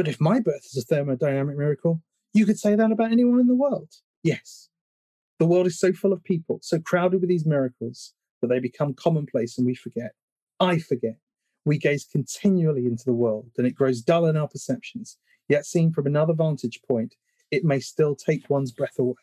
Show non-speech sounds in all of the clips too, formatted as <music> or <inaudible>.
But if my birth is a thermodynamic miracle, you could say that about anyone in the world. Yes. The world is so full of people, so crowded with these miracles that they become commonplace and we forget. I forget. We gaze continually into the world and it grows dull in our perceptions. Yet, seen from another vantage point, it may still take one's breath away.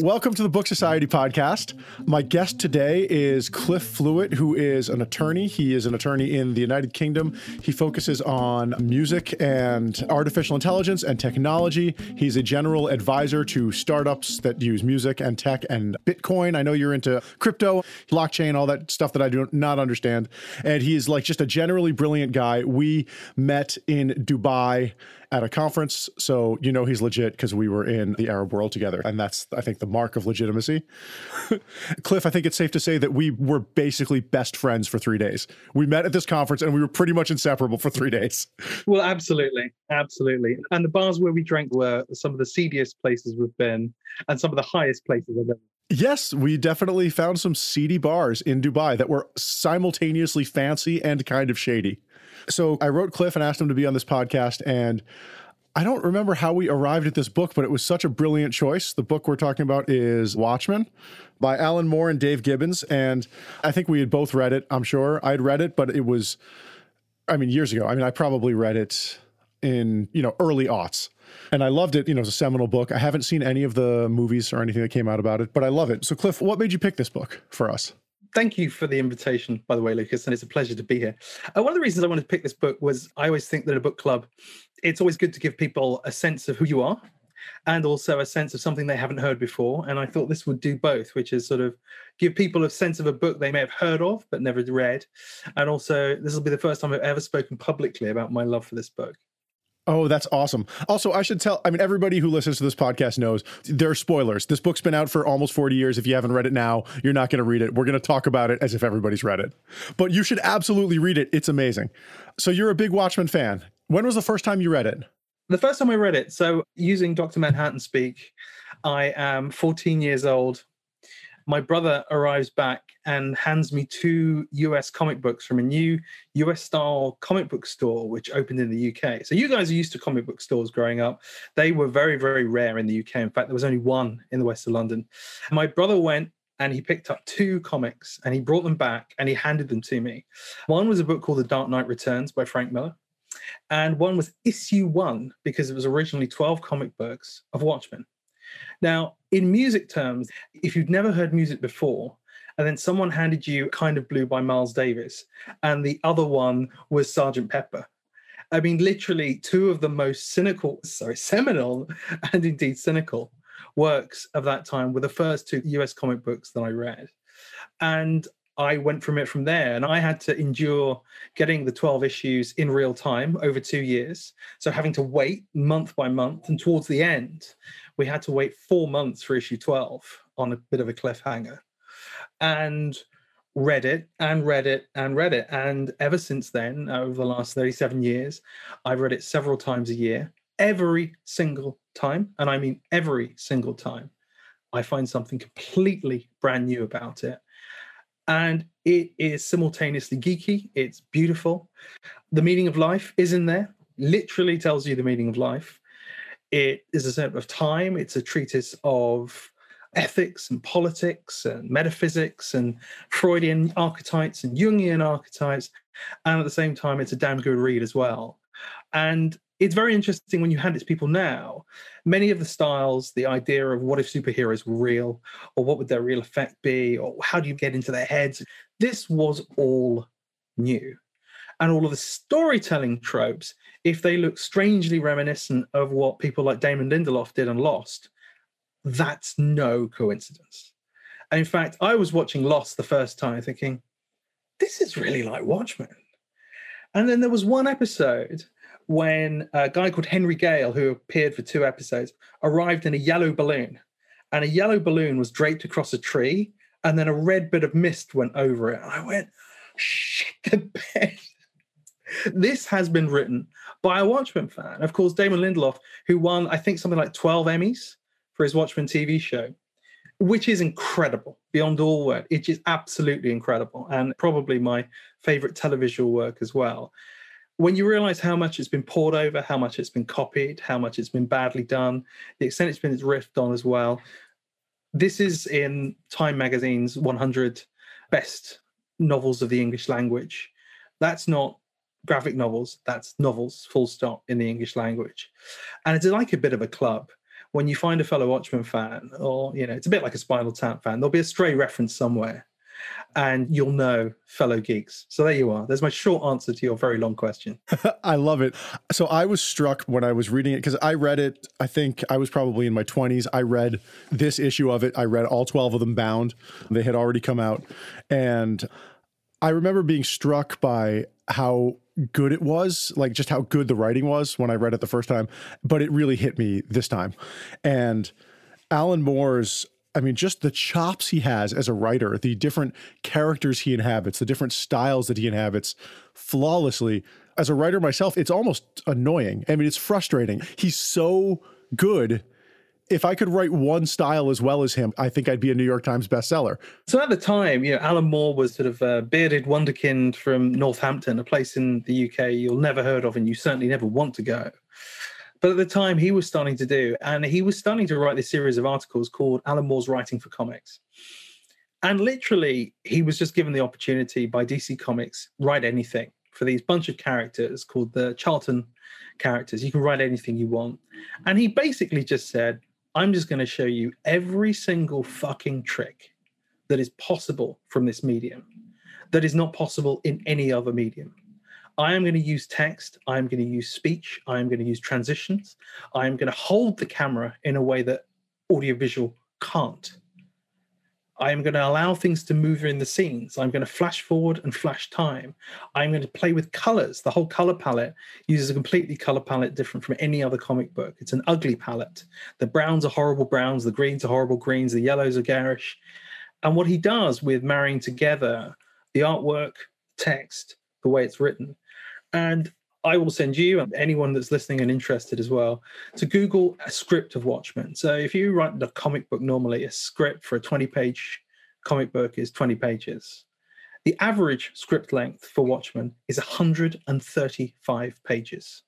Welcome to the Book Society podcast. My guest today is Cliff Fluet, who is an attorney. He is an attorney in the United Kingdom. He focuses on music and artificial intelligence and technology. He's a general advisor to startups that use music and tech and Bitcoin. I know you're into crypto, blockchain, all that stuff that I do not understand. And he is like just a generally brilliant guy. We met in Dubai at a conference. So you know he's legit because we were in the Arab world together. And that's, I think, the mark of legitimacy. <laughs> Cliff, I think it's safe to say that we were basically best friends for three days. We met at this conference and we were pretty much inseparable for three days. <laughs> Well, absolutely. Absolutely. And the bars where we drank were some of the seediest places we've been and some of the highest places I've ever Yes, we definitely found some seedy bars in Dubai that were simultaneously fancy and kind of shady. So I wrote Cliff and asked him to be on this podcast. And I don't remember how we arrived at this book, but it was such a brilliant choice. The book we're talking about is Watchmen by Alan Moore and Dave Gibbons. And I think we had both read it, I'm sure. I'd read it, but it was, I mean, years ago. I mean, I probably read it in, you know, early aughts. And I loved it. You know, it's a seminal book. I haven't seen any of the movies or anything that came out about it, but I love it. So, Cliff, what made you pick this book for us? Thank you for the invitation, by the way, Lucas, and it's a pleasure to be here. Uh, one of the reasons I wanted to pick this book was I always think that a book club, it's always good to give people a sense of who you are and also a sense of something they haven't heard before. And I thought this would do both, which is sort of give people a sense of a book they may have heard of but never read. And also, this will be the first time I've ever spoken publicly about my love for this book. Oh, that's awesome. Also, I should tell, I mean, everybody who listens to this podcast knows there are spoilers. This book's been out for almost 40 years. If you haven't read it now, you're not going to read it. We're going to talk about it as if everybody's read it. But you should absolutely read it. It's amazing. So, you're a big Watchmen fan. When was the first time you read it? The first time I read it. So, using Dr. Manhattan speak, I am 14 years old my brother arrives back and hands me two US comic books from a new US style comic book store which opened in the UK. So you guys are used to comic book stores growing up. They were very, very rare in the UK. In fact, there was only one in the west of London. My brother went and he picked up two comics and he brought them back and he handed them to me. One was a book called The Dark Knight Returns by Frank Miller. And one was issue one because it was originally 12 comic books of Watchmen. Now, in music terms, if you'd never heard music before, and then someone handed you Kind of Blue by Miles Davis, and the other one was Sergeant Pepper. I mean, literally two of the most cynical, sorry, seminal <laughs> and indeed cynical works of that time were the first two US comic books that I read. And I went from it from there. And I had to endure getting the 12 issues in real time over two years. So having to wait month by month. And towards the end, we had to wait four months for issue 12 on a bit of a cliffhanger and read it and read it and read it. And ever since then, over the last 37 years, I've read it several times a year, every single time. And I mean every single time. I find something completely brand new about it. And it is simultaneously geeky, it's beautiful. The meaning of life is in there, literally tells you the meaning of life. It is a set of time. It's a treatise of ethics and politics and metaphysics and Freudian archetypes and Jungian archetypes. And at the same time, it's a damn good read as well. And it's very interesting when you hand it to people now. Many of the styles, the idea of what if superheroes were real, or what would their real effect be, or how do you get into their heads, this was all new and all of the storytelling tropes, if they look strangely reminiscent of what people like Damon Lindelof did on Lost, that's no coincidence. And in fact, I was watching Lost the first time thinking, this is really like Watchmen. And then there was one episode when a guy called Henry Gale, who appeared for two episodes, arrived in a yellow balloon. And a yellow balloon was draped across a tree, and then a red bit of mist went over it. And I went, shit the bed <laughs> this has been written by a Watchmen fan. Of course, Damon Lindelof, who won, I think, something like 12 Emmys for his Watchmen TV show. which is incredible beyond all word. It is absolutely incredible and probably my favorite televisual work as well. When you realize how much it's been poured over, how much it's been copied, how much it's been badly done, the extent it's been riffed on as well. This is in Time Magazine's 100 best novels of the English language. That's not graphic novels, that's novels, full stop, in the English language. And it's like a bit of a club when you find a fellow Watchmen fan, or you know, it's a bit like a Spinal Tap fan, there'll be a stray reference somewhere, and you'll know fellow geeks. So there you are. There's my short answer to your very long question. <laughs> I love it. So I was struck when I was reading it because I read it. I think I was probably in my 20s. I read this issue of it. I read all 12 of them bound. They had already come out, and I remember being struck by how good it was, like just how good the writing was when I read it the first time, but it really hit me this time. And Alan Moore's I mean, just the chops he has as a writer, the different characters he inhabits, the different styles that he inhabits flawlessly. As a writer myself, it's almost annoying. I mean, it's frustrating. He's so good if I could write one style as well as him, I think I'd be a New York Times bestseller. So at the time, you know, Alan Moore was sort of a bearded wonderkind from Northampton, a place in the UK you'll never heard of and you certainly never want to go. But at the time, he was starting to do, and he was starting to write this series of articles called Alan Moore's Writing for Comics. And literally, he was just given the opportunity by DC Comics, write anything for these bunch of characters called the Charlton characters. You can write anything you want. And he basically just said, I'm just going to show you every single fucking trick that is possible from this medium that is not possible in any other medium. I am going to use text. I am going to use speech. I am going to use transitions. I am going to hold the camera in a way that audiovisual can't. I am going to allow things to move in the scenes. I'm going to flash forward and flash time. I'm going to play with colors. The whole color palette uses a completely color palette different from any other comic book. It's an ugly palette. The browns are horrible browns, the greens are horrible greens, the yellows are garish. And what he does with marrying together the artwork, text, the way it's written, and I will send you and anyone that's listening and interested as well to Google a script of Watchmen. So if you write the comic book normally, a script for a 20 page comic book is 20 pages. The average script length for Watchmen is 135 pages.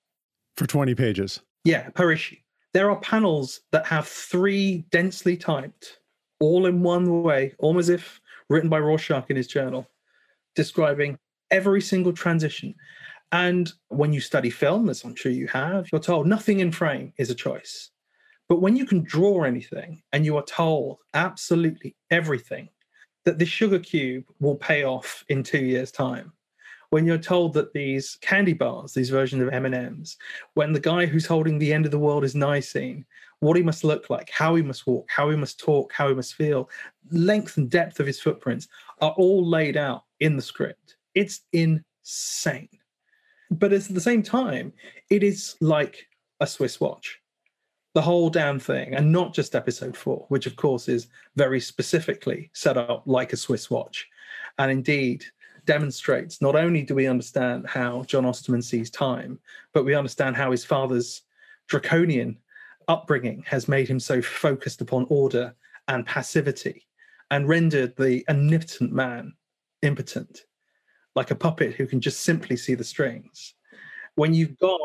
For 20 pages? Yeah, per issue. There are panels that have three densely typed, all in one way, almost as if written by Rorschach in his journal, describing every single transition. And when you study film, as I'm sure you have, you're told nothing in frame is a choice. But when you can draw anything and you are told absolutely everything, that this sugar cube will pay off in two years' time. When you're told that these candy bars, these versions of M&Ms, when the guy who's holding the end of the world is Nisene, what he must look like, how he must walk, how he must talk, how he must feel, length and depth of his footprints are all laid out in the script. It's insane but at the same time, it is like a Swiss watch, the whole damn thing, and not just episode four, which of course is very specifically set up like a Swiss watch, and indeed demonstrates not only do we understand how John Osterman sees time, but we understand how his father's draconian upbringing has made him so focused upon order and passivity and rendered the omnipotent man impotent like a puppet who can just simply see the strings. When you've got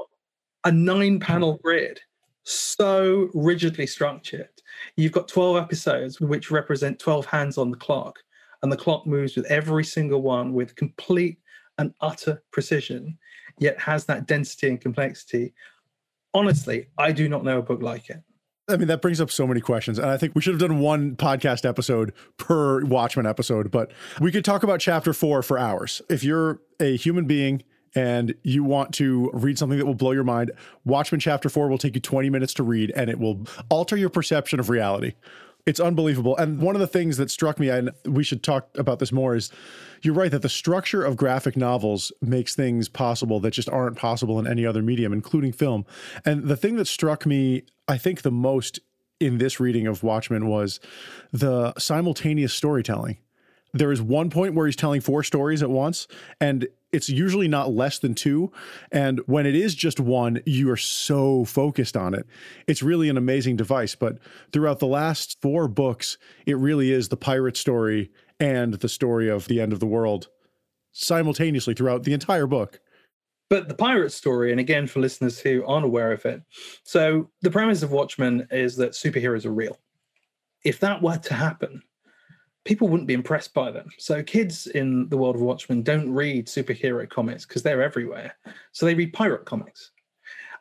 a nine panel grid so rigidly structured, you've got 12 episodes which represent 12 hands on the clock, and the clock moves with every single one with complete and utter precision, yet has that density and complexity. Honestly, I do not know a book like it. I mean, that brings up so many questions. And I think we should have done one podcast episode per Watchmen episode, but we could talk about chapter four for hours. If you're a human being and you want to read something that will blow your mind, Watchmen chapter four will take you 20 minutes to read and it will alter your perception of reality. It's unbelievable. And one of the things that struck me, and we should talk about this more, is you're right that the structure of graphic novels makes things possible that just aren't possible in any other medium, including film. And the thing that struck me, I think, the most in this reading of Watchmen was the simultaneous storytelling. There is one point where he's telling four stories at once, and it's usually not less than two. And when it is just one, you are so focused on it. It's really an amazing device. But throughout the last four books, it really is the pirate story and the story of the end of the world simultaneously throughout the entire book. But the pirate story, and again, for listeners who aren't aware of it, so the premise of Watchmen is that superheroes are real. If that were to happen, people wouldn't be impressed by them. So kids in the world of Watchmen don't read superhero comics because they're everywhere. So they read pirate comics.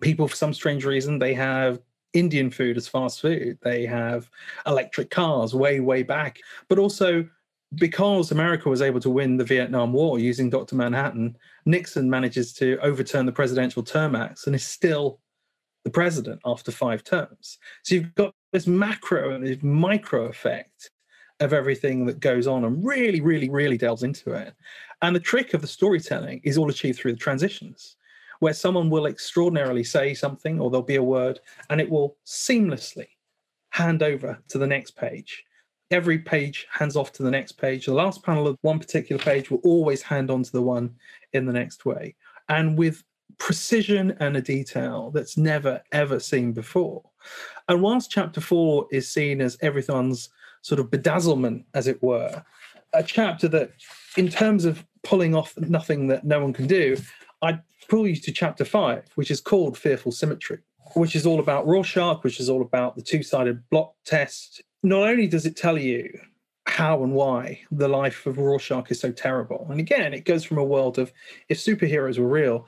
People, for some strange reason, they have Indian food as fast food. They have electric cars way, way back. But also because America was able to win the Vietnam War using Dr. Manhattan, Nixon manages to overturn the Presidential Term Acts and is still the president after five terms. So you've got this macro and this micro effect of everything that goes on and really, really, really delves into it. And the trick of the storytelling is all achieved through the transitions, where someone will extraordinarily say something or there'll be a word and it will seamlessly hand over to the next page. Every page hands off to the next page. The last panel of one particular page will always hand on to the one in the next way. And with precision and a detail that's never, ever seen before. And whilst chapter four is seen as everyone's sort of bedazzlement, as it were, a chapter that, in terms of pulling off nothing that no one can do, I'd pull you to chapter five, which is called Fearful Symmetry, which is all about Rorschach, which is all about the two sided block test. Not only does it tell you how and why the life of Rorschach is so terrible, and again, it goes from a world of if superheroes were real,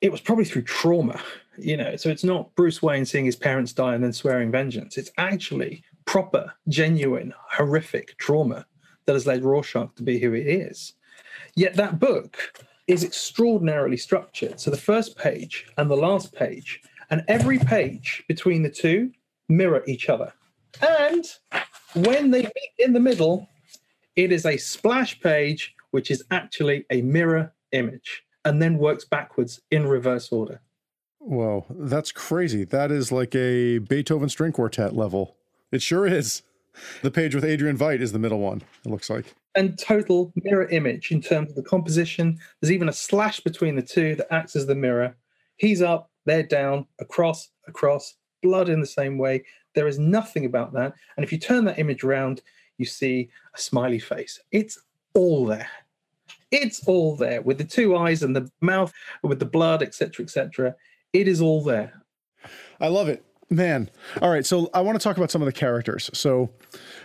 it was probably through trauma, you know. So it's not Bruce Wayne seeing his parents die and then swearing vengeance. It's actually proper, genuine, horrific trauma that has led Rorschach to be who he is. Yet that book is extraordinarily structured. So the first page and the last page, and every page between the two mirror each other. And when they meet in the middle, it is a splash page, which is actually a mirror image, and then works backwards in reverse order. Whoa, that's crazy. That is like a Beethoven string quartet level. It sure is. The page with Adrian Veidt is the middle one, it looks like. And total mirror image in terms of the composition. There's even a slash between the two that acts as the mirror. He's up, they're down, across, across, blood in the same way. There is nothing about that. And if you turn that image around, you see a smiley face. It's all there. It's all there with the two eyes and the mouth, with the blood, etc., etc. It is all there. I love it. Man. All right. So I want to talk about some of the characters. So,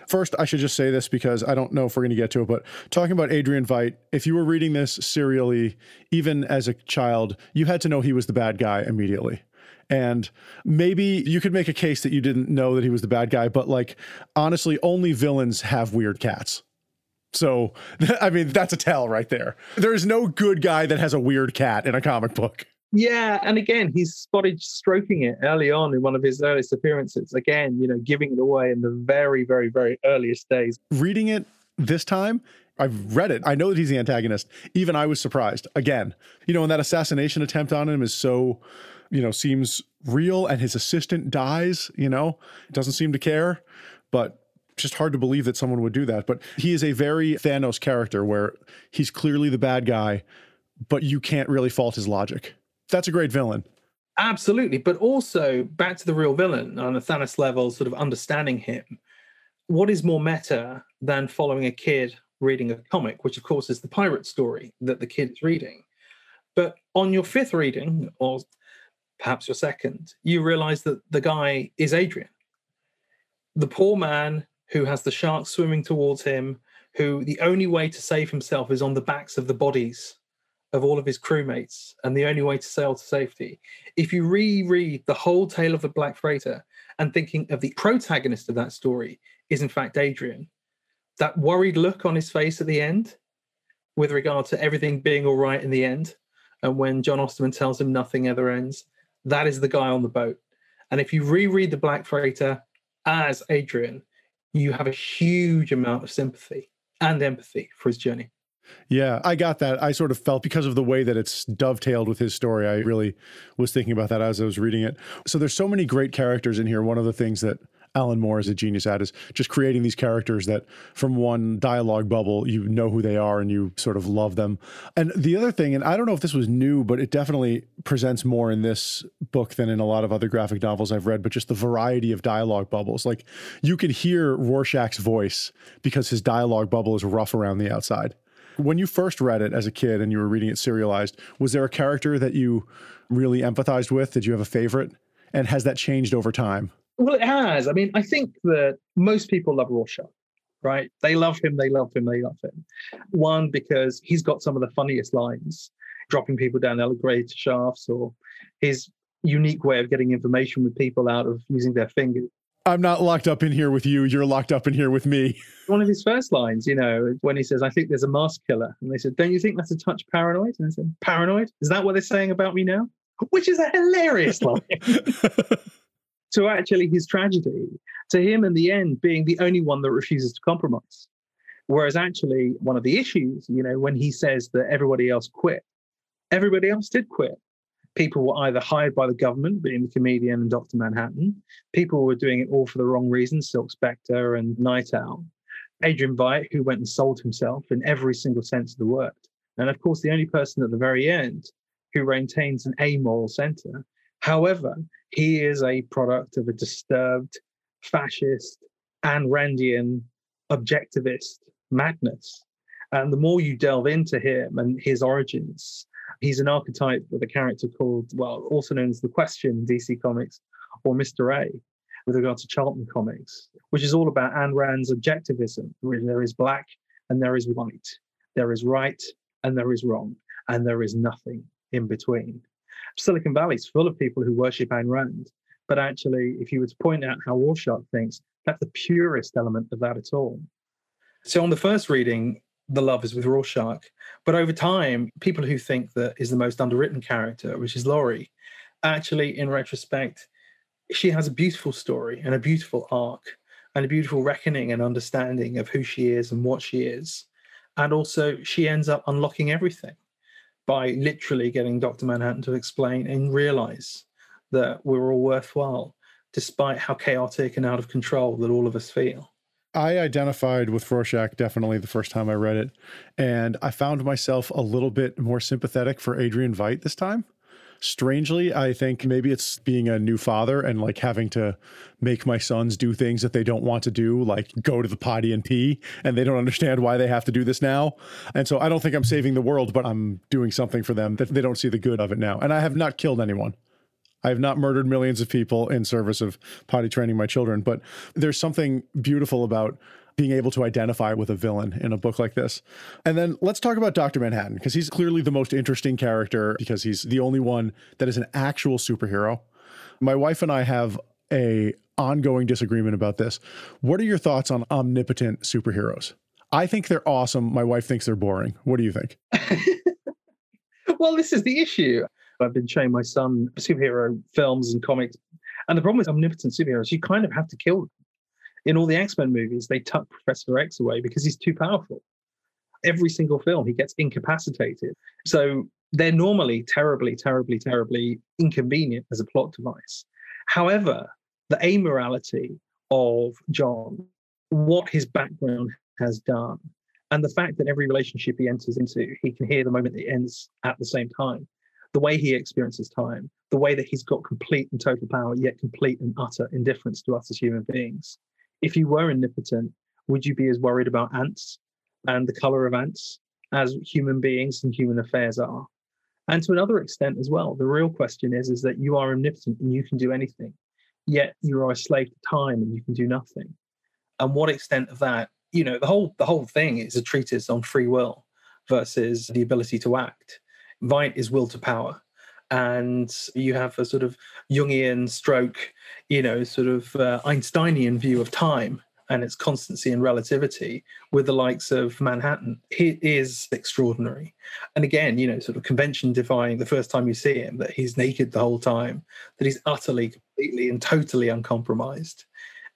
first, I should just say this because I don't know if we're going to get to it, but talking about Adrian Veidt, if you were reading this serially, even as a child, you had to know he was the bad guy immediately. And maybe you could make a case that you didn't know that he was the bad guy, but like, honestly, only villains have weird cats. So, <laughs> I mean, that's a tell right there. There's no good guy that has a weird cat in a comic book. Yeah, and again, he's spotted stroking it early on in one of his earliest appearances. Again, you know, giving it away in the very, very, very earliest days. Reading it this time, I've read it. I know that he's the antagonist. Even I was surprised. Again, you know, and that assassination attempt on him is so, you know, seems real and his assistant dies, you know, doesn't seem to care, but just hard to believe that someone would do that. But he is a very Thanos character where he's clearly the bad guy, but you can't really fault his logic that's a great villain. Absolutely. But also back to the real villain on a Thanos level, sort of understanding him. What is more meta than following a kid reading a comic, which of course is the pirate story that the kid is reading? But on your fifth reading, or perhaps your second, you realize that the guy is Adrian, the poor man who has the sharks swimming towards him, who the only way to save himself is on the backs of the bodies of all of his crewmates and the only way to sail to safety. If you reread the whole tale of the Black Freighter and thinking of the protagonist of that story is in fact Adrian, that worried look on his face at the end with regard to everything being all right in the end, and when John Osterman tells him nothing ever ends, that is the guy on the boat. And if you reread the Black Freighter as Adrian, you have a huge amount of sympathy and empathy for his journey. Yeah, I got that. I sort of felt because of the way that it's dovetailed with his story. I really was thinking about that as I was reading it. So there's so many great characters in here. One of the things that Alan Moore is a genius at is just creating these characters that from one dialogue bubble you know who they are and you sort of love them. And the other thing, and I don't know if this was new, but it definitely presents more in this book than in a lot of other graphic novels I've read, but just the variety of dialogue bubbles. Like you can hear Rorschach's voice because his dialogue bubble is rough around the outside. When you first read it as a kid and you were reading it serialized, was there a character that you really empathized with? Did you have a favorite? And has that changed over time? Well, it has. I mean, I think that most people love Rorschach, right? They love him, they love him, they love him. One, because he's got some of the funniest lines, dropping people down elevator shafts, or his unique way of getting information with people out of using their fingers. I'm not locked up in here with you. You're locked up in here with me. <laughs> One of his first lines, you know, when he says, I think there's a mask killer. And they said, Don't you think that's a touch paranoid? And I said, Paranoid? Is that what they're saying about me now? Which is a hilarious <laughs> line. to actually his tragedy, to him in the end being the only one that refuses to compromise. Whereas actually, one of the issues, you know, when he says that everybody else quit, everybody else did quit people were either hired by the government, being the comedian and Dr. Manhattan. People were doing it all for the wrong reasons, Silk Spectre and Night Owl. Adrian Veidt, who went and sold himself in every single sense of the word. And of course, the only person at the very end who maintains an amoral center. However, he is a product of a disturbed, fascist, and Randian, objectivist madness. And the more you delve into him and his origins, He's an archetype of a character called, well, also known as the Question DC Comics or Mr. A with regard to Charlton Comics, which is all about Ayn Rand's objectivism. There is black and there is white, there is right and there is wrong, and there is nothing in between. Silicon Valley is full of people who worship Ayn Rand, but actually, if you were to point out how Rorschach thinks, that's the purest element of that at all. So, on the first reading, the love is with Rorschach. But over time, people who think that is the most underwritten character, which is Laurie, actually, in retrospect, she has a beautiful story and a beautiful arc and a beautiful reckoning and understanding of who she is and what she is. And also, she ends up unlocking everything by literally getting Dr. Manhattan to explain and realize that we're all worthwhile, despite how chaotic and out of control that all of us feel. I identified with Rorschach definitely the first time I read it, and I found myself a little bit more sympathetic for Adrian Veidt this time. Strangely, I think maybe it's being a new father and like having to make my sons do things that they don't want to do, like go to the potty and pee, and they don't understand why they have to do this now. And so I don't think I'm saving the world, but I'm doing something for them that they don't see the good of it now. And I have not killed anyone. I have not murdered millions of people in service of potty training my children, but there's something beautiful about being able to identify with a villain in a book like this. And then let's talk about Dr. Manhattan because he's clearly the most interesting character because he's the only one that is an actual superhero. My wife and I have a ongoing disagreement about this. What are your thoughts on omnipotent superheroes? I think they're awesome. My wife thinks they're boring. What do you think? <laughs> well, this is the issue. I've been showing my son superhero films and comics. And the problem with omnipotent superheroes, you kind of have to kill them. In all the X Men movies, they tuck Professor X away because he's too powerful. Every single film, he gets incapacitated. So they're normally terribly, terribly, terribly inconvenient as a plot device. However, the amorality of John, what his background has done, and the fact that every relationship he enters into, he can hear the moment it ends at the same time, the way he experiences time, the way that he's got complete and total power, yet complete and utter indifference to us as human beings. If you were omnipotent, would you be as worried about ants and the color of ants as human beings and human affairs are? And to another extent as well, the real question is, is that you are omnipotent and you can do anything, yet you are a slave to time and you can do nothing. And what extent of that, you know, the whole the whole thing is a treatise on free will versus the ability to act Veidt is will to power. And you have a sort of Jungian stroke, you know, sort of uh, Einsteinian view of time and its constancy and relativity with the likes of Manhattan. He is extraordinary. And again, you know, sort of convention defying the first time you see him, that he's naked the whole time, that he's utterly, completely, and totally uncompromised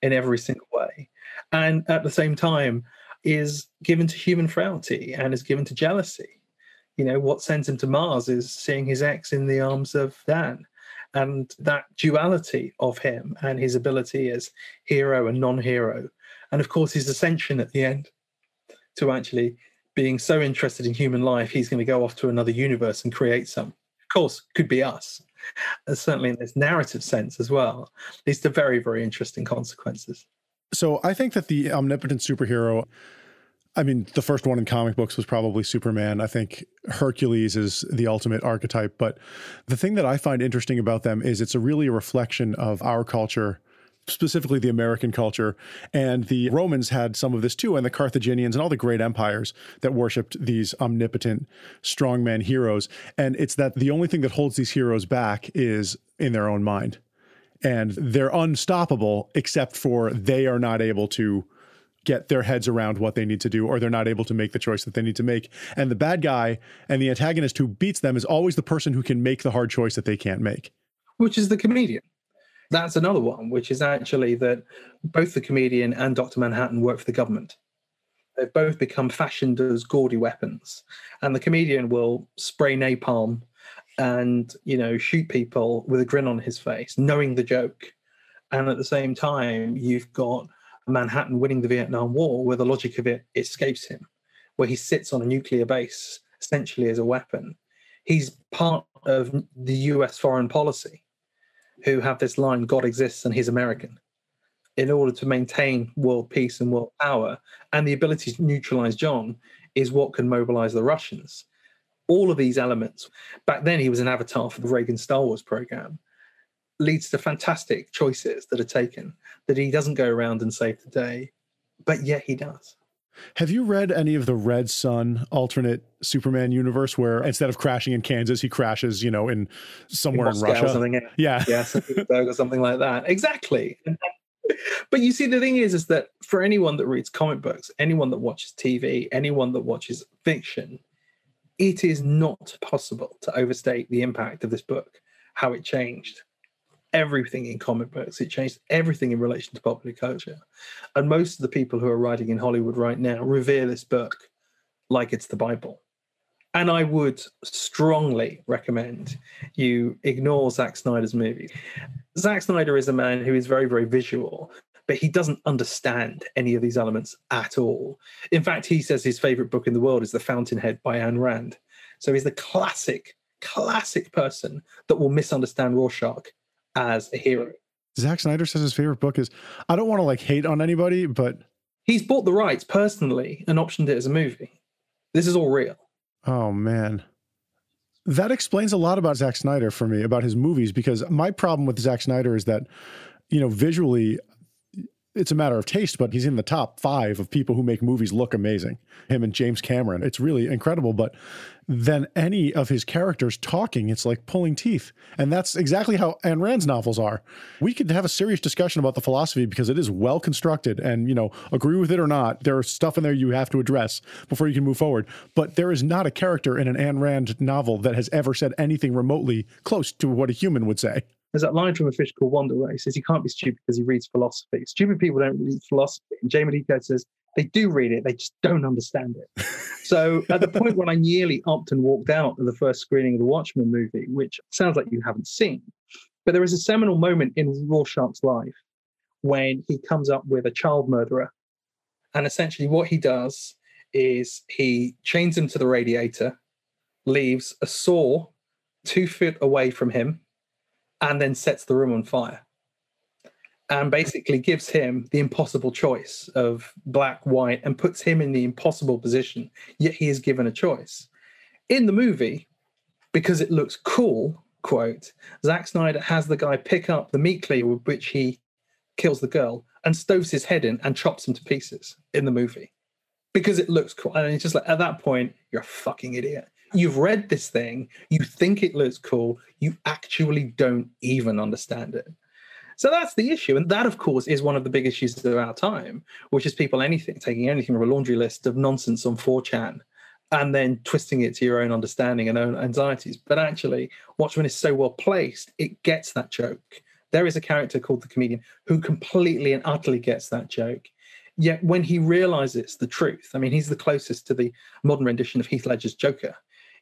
in every single way. And at the same time, is given to human frailty and is given to jealousy you know, what sends him to Mars is seeing his ex in the arms of Dan. and that duality of him and his ability as hero and non-hero. And of course his ascension at the end to actually being so interested in human life he's going to go off to another universe and create some. Of course could be us. Uh, certainly in this narrative sense as well. Leads to very very interesting consequences. So i think that the omnipotent superhero I mean, the first one in comic books was probably Superman. I think Hercules is the ultimate archetype. But the thing that I find interesting about them is it's a really a reflection of our culture, specifically the American culture. And the Romans had some of this too, and the Carthaginians and all the great empires that worshipped these omnipotent strongman heroes. And it's that the only thing that holds these heroes back is in their own mind. And they're unstoppable, except for they are not able to get their heads around what they need to do or they're not able to make the choice that they need to make. And the bad guy and the antagonist who beats them is always the person who can make the hard choice that they can't make. Which is the comedian. That's another one, which is actually that both the comedian and Dr. Manhattan work for the government. They've both become fashioned as gaudy weapons. And the comedian will spray napalm and, you know, shoot people with a grin on his face, knowing the joke. And at the same time, you've got Manhattan winning the Vietnam War, where the logic of it escapes him, where he sits on a nuclear base essentially as a weapon. He's part of the US foreign policy, who have this line, God exists and he's American, in order to maintain world peace and world power. And the ability to neutralize John is what can mobilize the Russians. All of these elements. Back then, he was an avatar for the Reagan Star Wars program leads to fantastic choices that are taken that he doesn't go around and save the day, but yet he does. Have you read any of the Red Son alternate Superman universe where instead of crashing in Kansas, he crashes, you know, in somewhere in, in Russia? something, yeah. Yeah, or something like that. Exactly. <laughs> But you see, the thing is, is that for anyone that reads comic books, anyone that watches TV, anyone that watches fiction, it is not possible to overstate the impact of this book, how it changed everything in comic books. It changed everything in relation to popular culture. And most of the people who are writing in Hollywood right now revere this book like it's the Bible. And I would strongly recommend you ignore Zack Snyder's movie. Zack Snyder is a man who is very, very visual, but he doesn't understand any of these elements at all. In fact, he says his favorite book in the world is The Fountainhead by Ayn Rand. So he's the classic, classic person that will misunderstand Rorschach as a hero. Zack Snyder says his favorite book is I don't want to like hate on anybody, but he's bought the rights personally and optioned it as a movie. This is all real. Oh man. That explains a lot about Zack Snyder for me, about his movies, because my problem with Zack Snyder is that, you know, visually it's a matter of taste, but he's in the top five of people who make movies look amazing. Him and James Cameron. It's really incredible. But then any of his characters talking, it's like pulling teeth. And that's exactly how Ayn Rand's novels are. We could have a serious discussion about the philosophy because it is well constructed. And, you know, agree with it or not, there is stuff in there you have to address before you can move forward. But there is not a character in an Ayn Rand novel that has ever said anything remotely close to what a human would say. There's that line from a fish called Wanda where he says he can't be stupid because he reads philosophy. Stupid people don't read philosophy. And Jamie Lee says they do read it, they just don't understand it. <laughs> so at the point when I nearly upped and walked out of the first screening of the Watchmen movie, which sounds like you haven't seen, but there is a seminal moment in Rorschach's life when he comes up with a child murderer. And essentially what he does is he chains him to the radiator, leaves a saw two feet away from him, and then sets the room on fire and basically gives him the impossible choice of black, white, and puts him in the impossible position, yet he is given a choice. In the movie, because it looks cool, quote, Zack Snyder has the guy pick up the meat cleaver with which he kills the girl and stoves his head in and chops him to pieces in the movie because it looks cool. And it's just like, at that point, you're a fucking idiot. You've read this thing, you think it looks cool, you actually don't even understand it. So that's the issue. And that, of course, is one of the big issues of our time, which is people anything, taking anything from a laundry list of nonsense on 4chan and then twisting it to your own understanding and own anxieties. But actually, Watchmen is so well placed, it gets that joke. There is a character called the comedian who completely and utterly gets that joke. Yet when he realizes the truth, I mean, he's the closest to the modern rendition of Heath Ledger's Joker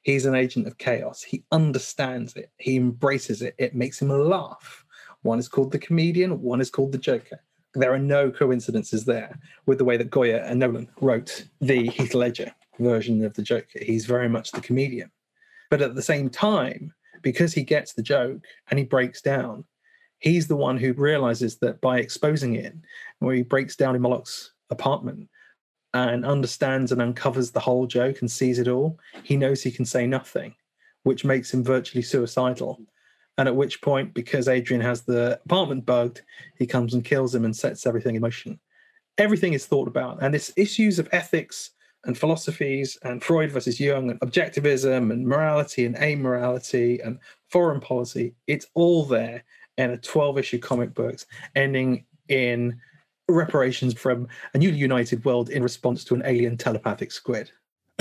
He's an agent of chaos. He understands it. He embraces it. It makes him laugh. One is called the comedian, one is called the Joker. There are no coincidences there with the way that Goyer and Nolan wrote the Heath Ledger version of the Joker. He's very much the comedian. But at the same time, because he gets the joke and he breaks down, he's the one who realizes that by exposing it, where he breaks down in Moloch's apartment and understands and uncovers the whole joke and sees it all, he knows he can say nothing, which makes him virtually suicidal. And at which point, because Adrian has the apartment bugged, he comes and kills him and sets everything in motion. Everything is thought about. And it's issues of ethics and philosophies and Freud versus Jung and objectivism and morality and amorality and foreign policy. It's all there in a 12 issue comic books ending in reparations from a newly united world in response to an alien telepathic squid. <laughs>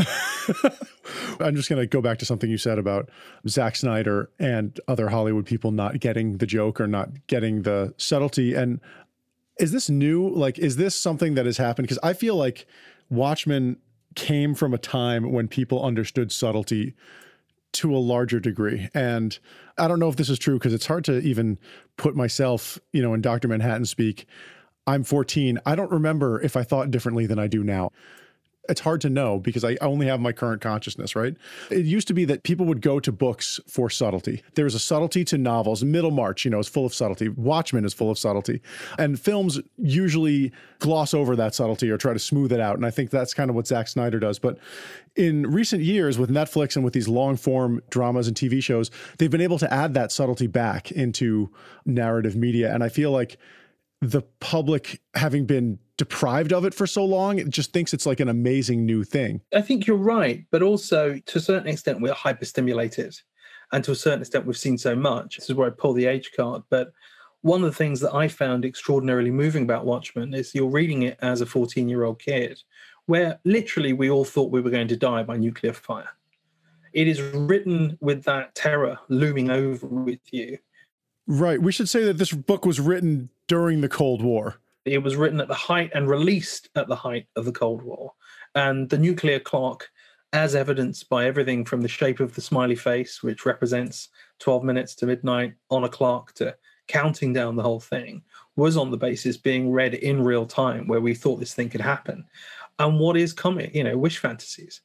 I'm just going to go back to something you said about Zack Snyder and other Hollywood people not getting the joke or not getting the subtlety. And is this new? Like, is this something that has happened? Because I feel like Watchmen came from a time when people understood subtlety to a larger degree. And I don't know if this is true because it's hard to even put myself, you know, in Dr. Manhattan speak. I'm 14. I don't remember if I thought differently than I do now. It's hard to know because I only have my current consciousness, right? It used to be that people would go to books for subtlety. There's a subtlety to novels. Middlemarch, you know, is full of subtlety. Watchmen is full of subtlety. And films usually gloss over that subtlety or try to smooth it out. And I think that's kind of what Zack Snyder does. But in recent years with Netflix and with these long form dramas and TV shows, they've been able to add that subtlety back into narrative media. And I feel like the public having been deprived of it for so long it just thinks it's like an amazing new thing. I think you're right but also to a certain extent we're hyperstimulated. And to a certain extent we've seen so much. This is where i pull the age card. But one of the things that i found extraordinarily moving about watchmen is you're reading it as a 14 year old kid where literally we all thought we were going to die by nuclear fire. It is written with that terror looming over with you Right. We should say that this book was written during the Cold War. It was written at the height and released at the height of the Cold War. And the nuclear clock, as evidenced by everything from the shape of the smiley face, which represents 12 minutes to midnight on a clock, to counting down the whole thing, was on the basis being read in real time where we thought this thing could happen. And what is comic, you know, wish fantasies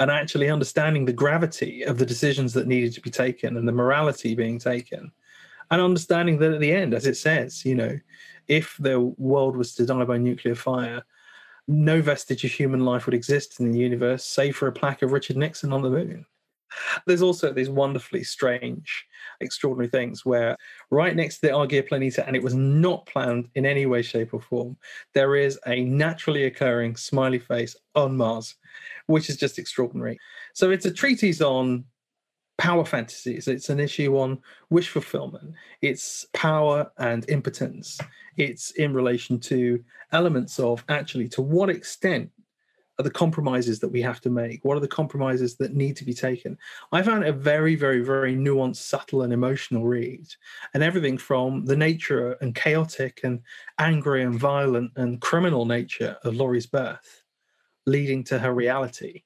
and actually understanding the gravity of the decisions that needed to be taken and the morality being taken and understanding that at the end, as it says, you know, if the world was to die by nuclear fire, no vestige of human life would exist in the universe, save for a plaque of Richard Nixon on the moon. There's also these wonderfully strange, extraordinary things where, right next to the Argyre Planitia, and it was not planned in any way, shape, or form, there is a naturally occurring smiley face on Mars, which is just extraordinary. So it's a treatise on power fantasies. It's an issue on wish fulfillment. It's power and impotence. It's in relation to elements of actually to what extent are the compromises that we have to make? What are the compromises that need to be taken? I found it a very, very, very nuanced, subtle, and emotional read. And everything from the nature and chaotic and angry and violent and criminal nature of Laurie's birth, leading to her reality,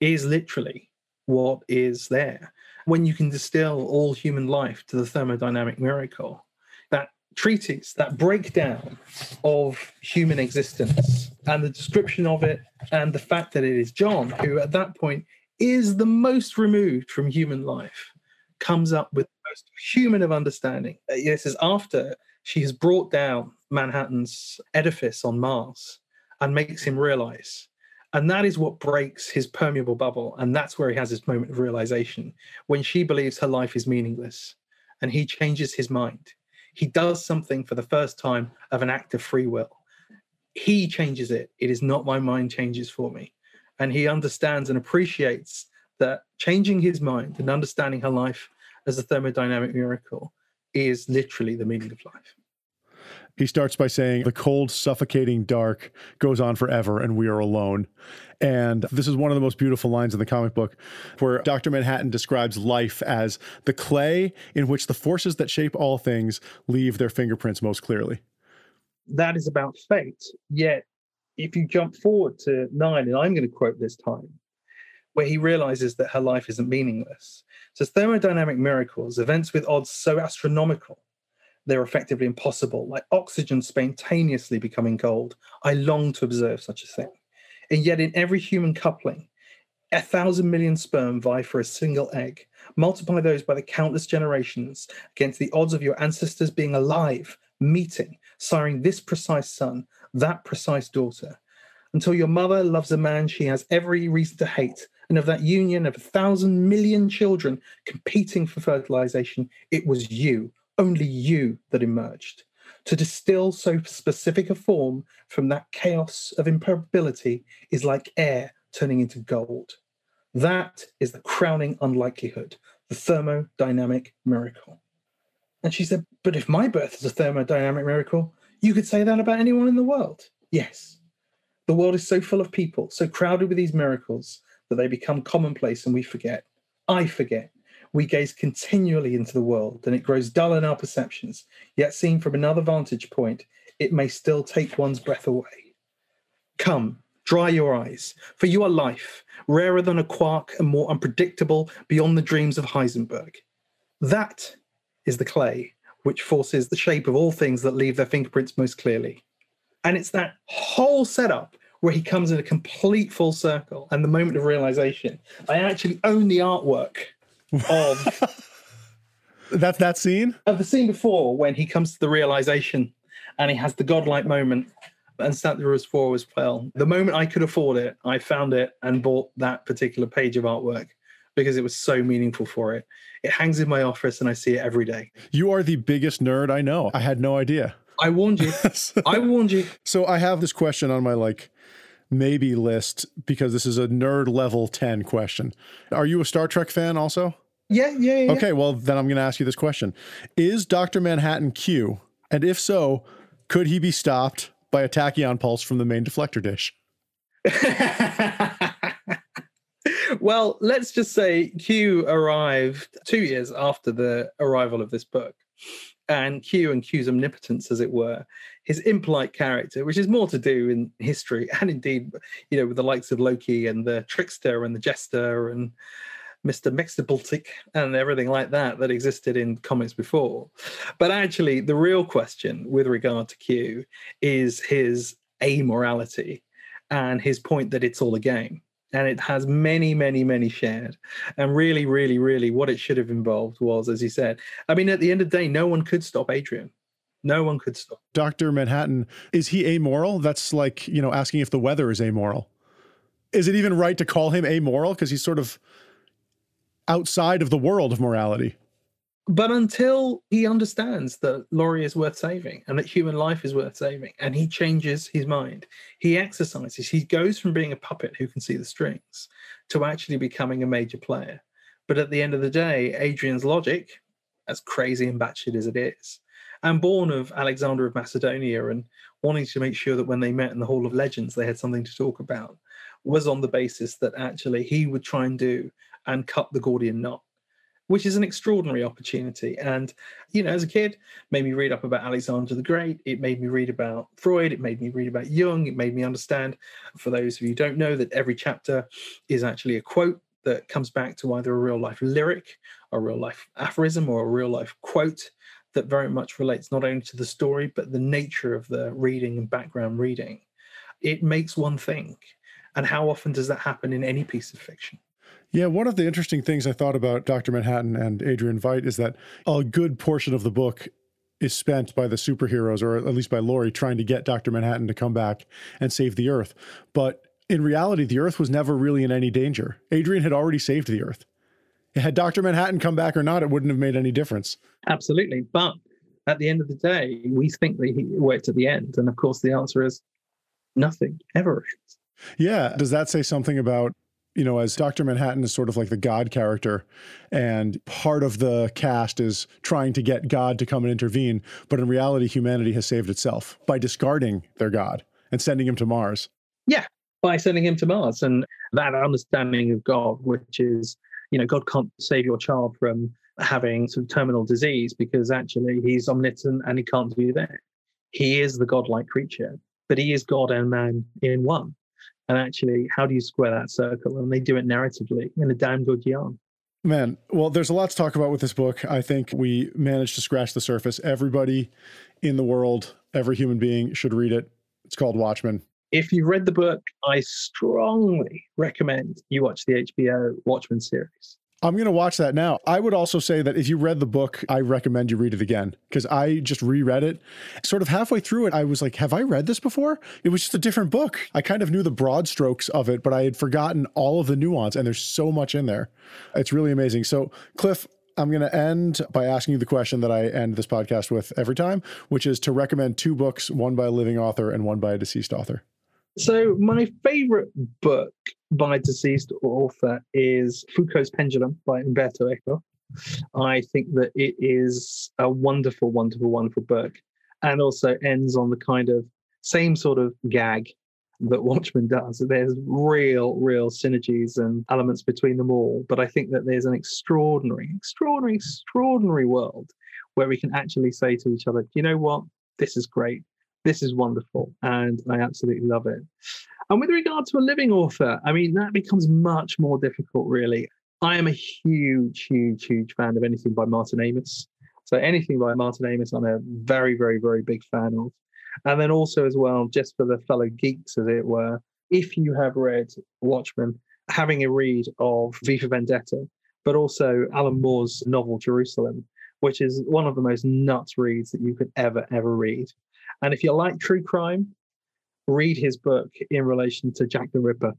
is literally what is there. When you can distill all human life to the thermodynamic miracle, that treatise, that breakdown of human existence and the description of it, and the fact that it is John, who at that point is the most removed from human life, comes up with the most human of understanding. Uh, this is after she has brought down Manhattan's edifice on Mars and makes him realize and that is what breaks his permeable bubble. And that's where he has his moment of realization when she believes her life is meaningless and he changes his mind. He does something for the first time of an act of free will. He changes it. It is not my mind changes for me. And he understands and appreciates that changing his mind and understanding her life as a thermodynamic miracle is literally the meaning of life. He starts by saying, The cold, suffocating dark goes on forever, and we are alone. And this is one of the most beautiful lines in the comic book, where Dr. Manhattan describes life as the clay in which the forces that shape all things leave their fingerprints most clearly. That is about fate. Yet, if you jump forward to nine, and I'm going to quote this time, where he realizes that her life isn't meaningless. So, thermodynamic miracles, events with odds so astronomical, they're effectively impossible, like oxygen spontaneously becoming gold. I long to observe such a thing. And yet, in every human coupling, a thousand million sperm vie for a single egg. Multiply those by the countless generations against the odds of your ancestors being alive, meeting, siring this precise son, that precise daughter, until your mother loves a man she has every reason to hate. And of that union of a thousand million children competing for fertilization, it was you, only you, that emerged. To distill so specific a form from that chaos of improbability is like air turning into gold. That is the crowning unlikelihood, the thermodynamic miracle. And she said, But if my birth is a thermodynamic miracle, you could say that about anyone in the world. Yes. The world is so full of people, so crowded with these miracles, that they become commonplace and we forget. I forget. We gaze continually into the world and it grows dull in our perceptions, yet seen from another vantage point, it may still take one's breath away. Come, dry your eyes, for you are life, rarer than a quark and more unpredictable beyond the dreams of Heisenberg. That is the clay which forces the shape of all things that leave their fingerprints most clearly. And it's that whole setup where he comes in a complete full circle and the moment of realization. I actually own the artwork of that that scene of the scene before when he comes to the realization and he has the godlike moment and Santa Rose 4 as well. The moment I could afford it, I found it and bought that particular page of artwork because it was so meaningful for it. It hangs in my office and I see it every day. You are the biggest nerd I know. I had no idea. I warned you. <laughs> I warned you. So I have this question on my like maybe list because this is a nerd level 10 question. Are you a Star Trek fan also? Yeah, yeah, yeah. Okay, well then I'm going to ask you this question. Is Dr. Manhattan Q? And if so, could he be stopped by a tachyon pulse from the main deflector dish? <laughs> well, let's just say Q arrived two years after the arrival of this book. And Q and Q's omnipotence, as it were, his impolite character, which is more to do in history and indeed, you know, with the likes of Loki and the trickster and the jester and Mr. Mxyzptlk and everything like that that existed in comics before. But actually, the real question with regard to Q is his amorality and his point that it's all a game. And it has many, many, many shared. And really, really, really, what it should have involved was, as he said, I mean, at the end of the day, no one could stop Adrian. No one could stop. Dr. Manhattan, is he amoral? That's like, you know, asking if the weather is amoral. Is it even right to call him amoral? Because he's sort of outside of the world of morality. But until he understands that Laurie is worth saving and that human life is worth saving, and he changes his mind, he exercises, he goes from being a puppet who can see the strings to actually becoming a major player. But at the end of the day, Adrian's logic, as crazy and batshit as it is, and born of Alexander of Macedonia and wanting to make sure that when they met in the Hall of Legends, they had something to talk about, was on the basis that actually he would try and do and cut the Gordian knot, which is an extraordinary opportunity. And, you know, as a kid, made me read up about Alexander the Great. It made me read about Freud. It made me read about Jung. It made me understand, for those of you who don't know, that every chapter is actually a quote that comes back to either a real life lyric, a real life aphorism, or a real life quote that very much relates not only to the story, but the nature of the reading and background reading. It makes one think. And how often does that happen in any piece of fiction? Yeah, one of the interesting things I thought about Dr. Manhattan and Adrian Veidt is that a good portion of the book is spent by the superheroes, or at least by Laurie, trying to get Dr. Manhattan to come back and save the Earth. But in reality, the Earth was never really in any danger. Adrian had already saved the Earth. Had Dr. Manhattan come back or not, it wouldn't have made any difference. Absolutely. But at the end of the day, we think that he worked at the end. And of course, the answer is nothing ever. Yeah. Does that say something about you know, as Dr. Manhattan is sort of like the God character, and part of the cast is trying to get God to come and intervene. But in reality, humanity has saved itself by discarding their God and sending him to Mars. Yeah, by sending him to Mars. And that understanding of God, which is, you know, God can't save your child from having some terminal disease because actually he's omnipotent and he can't do that. He is the godlike creature, but he is God and man in one And actually, how do you square that circle? And they do it narratively in a damn good yarn. Man, well, there's a lot to talk about with this book. I think we managed to scratch the surface. Everybody in the world, every human being should read it. It's called Watchmen. If you've read the book, I strongly recommend you watch the HBO Watchmen series. I'm going to watch that now. I would also say that if you read the book, I recommend you read it again because I just reread it. Sort of halfway through it, I was like, have I read this before? It was just a different book. I kind of knew the broad strokes of it, but I had forgotten all of the nuance, and there's so much in there. It's really amazing. So, Cliff, I'm going to end by asking you the question that I end this podcast with every time, which is to recommend two books, one by a living author and one by a deceased author. So, my favorite book by a deceased author is Foucault's Pendulum by Umberto Eco. I think that it is a wonderful, wonderful, wonderful book, and also ends on the kind of same sort of gag that Watchmen does. There's real, real synergies and elements between them all. But I think that there's an extraordinary, extraordinary, extraordinary world where we can actually say to each other, you know what? This is great. This is wonderful. And I absolutely love it. And with regard to a living author, I mean, that becomes much more difficult, really. I am a huge, huge, huge fan of anything by Martin Amis. So anything by Martin Amis, I'm a very, very, very big fan of. And then also as well, just for the fellow geeks, as it were, if you have read Watchmen, having a read of V for Vendetta, but also Alan Moore's novel Jerusalem, which is one of the most nuts reads that you could ever, ever read. And if you like true crime, read his book in relation to Jack the Ripper,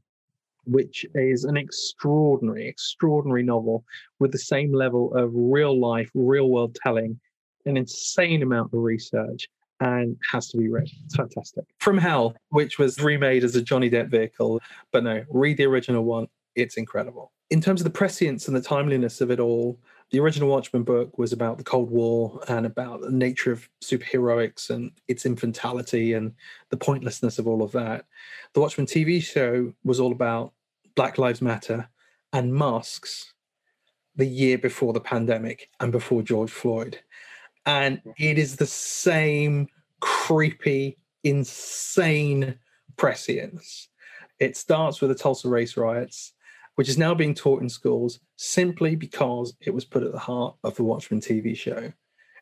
which is an extraordinary, extraordinary novel with the same level of real life, real world telling, an insane amount of research, and has to be read. It's fantastic. From Hell, which was remade as a Johnny Depp vehicle, but no, read the original one. It's incredible. In terms of the prescience and the timeliness of it all, the original Watchmen book was about the Cold War and about the nature of superheroics and its infantility and the pointlessness of all of that. The Watchmen TV show was all about Black Lives Matter and masks the year before the pandemic and before George Floyd. And it is the same creepy, insane prescience. It starts with the Tulsa race riots which is now being taught in schools simply because it was put at the heart of the Watchmen TV show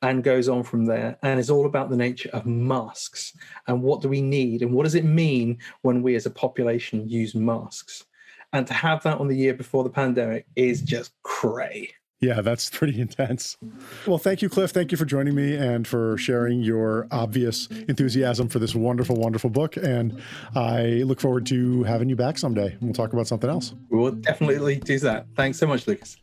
and goes on from there and is all about the nature of masks and what do we need and what does it mean when we as a population use masks. And to have that on the year before the pandemic is just cray. Yeah, that's pretty <laughs> intense. Well, thank you, Cliff. Thank you for joining me and for sharing your obvious enthusiasm for this wonderful, wonderful book. And I look forward to having you back someday. We'll talk about something else. We will definitely do that. Thanks so much, Lucas.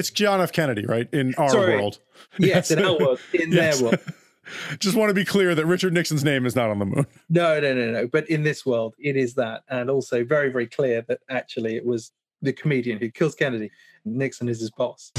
It's John F. Kennedy, right? In our Sorry. world. Yes, in our world, in Yes. their world. <laughs> Just want to be clear that Richard Nixon's name is not on the moon. No, no, no, no. But in this world, it is that. And also very, very clear that actually it was the comedian who kills Kennedy. Nixon is his boss.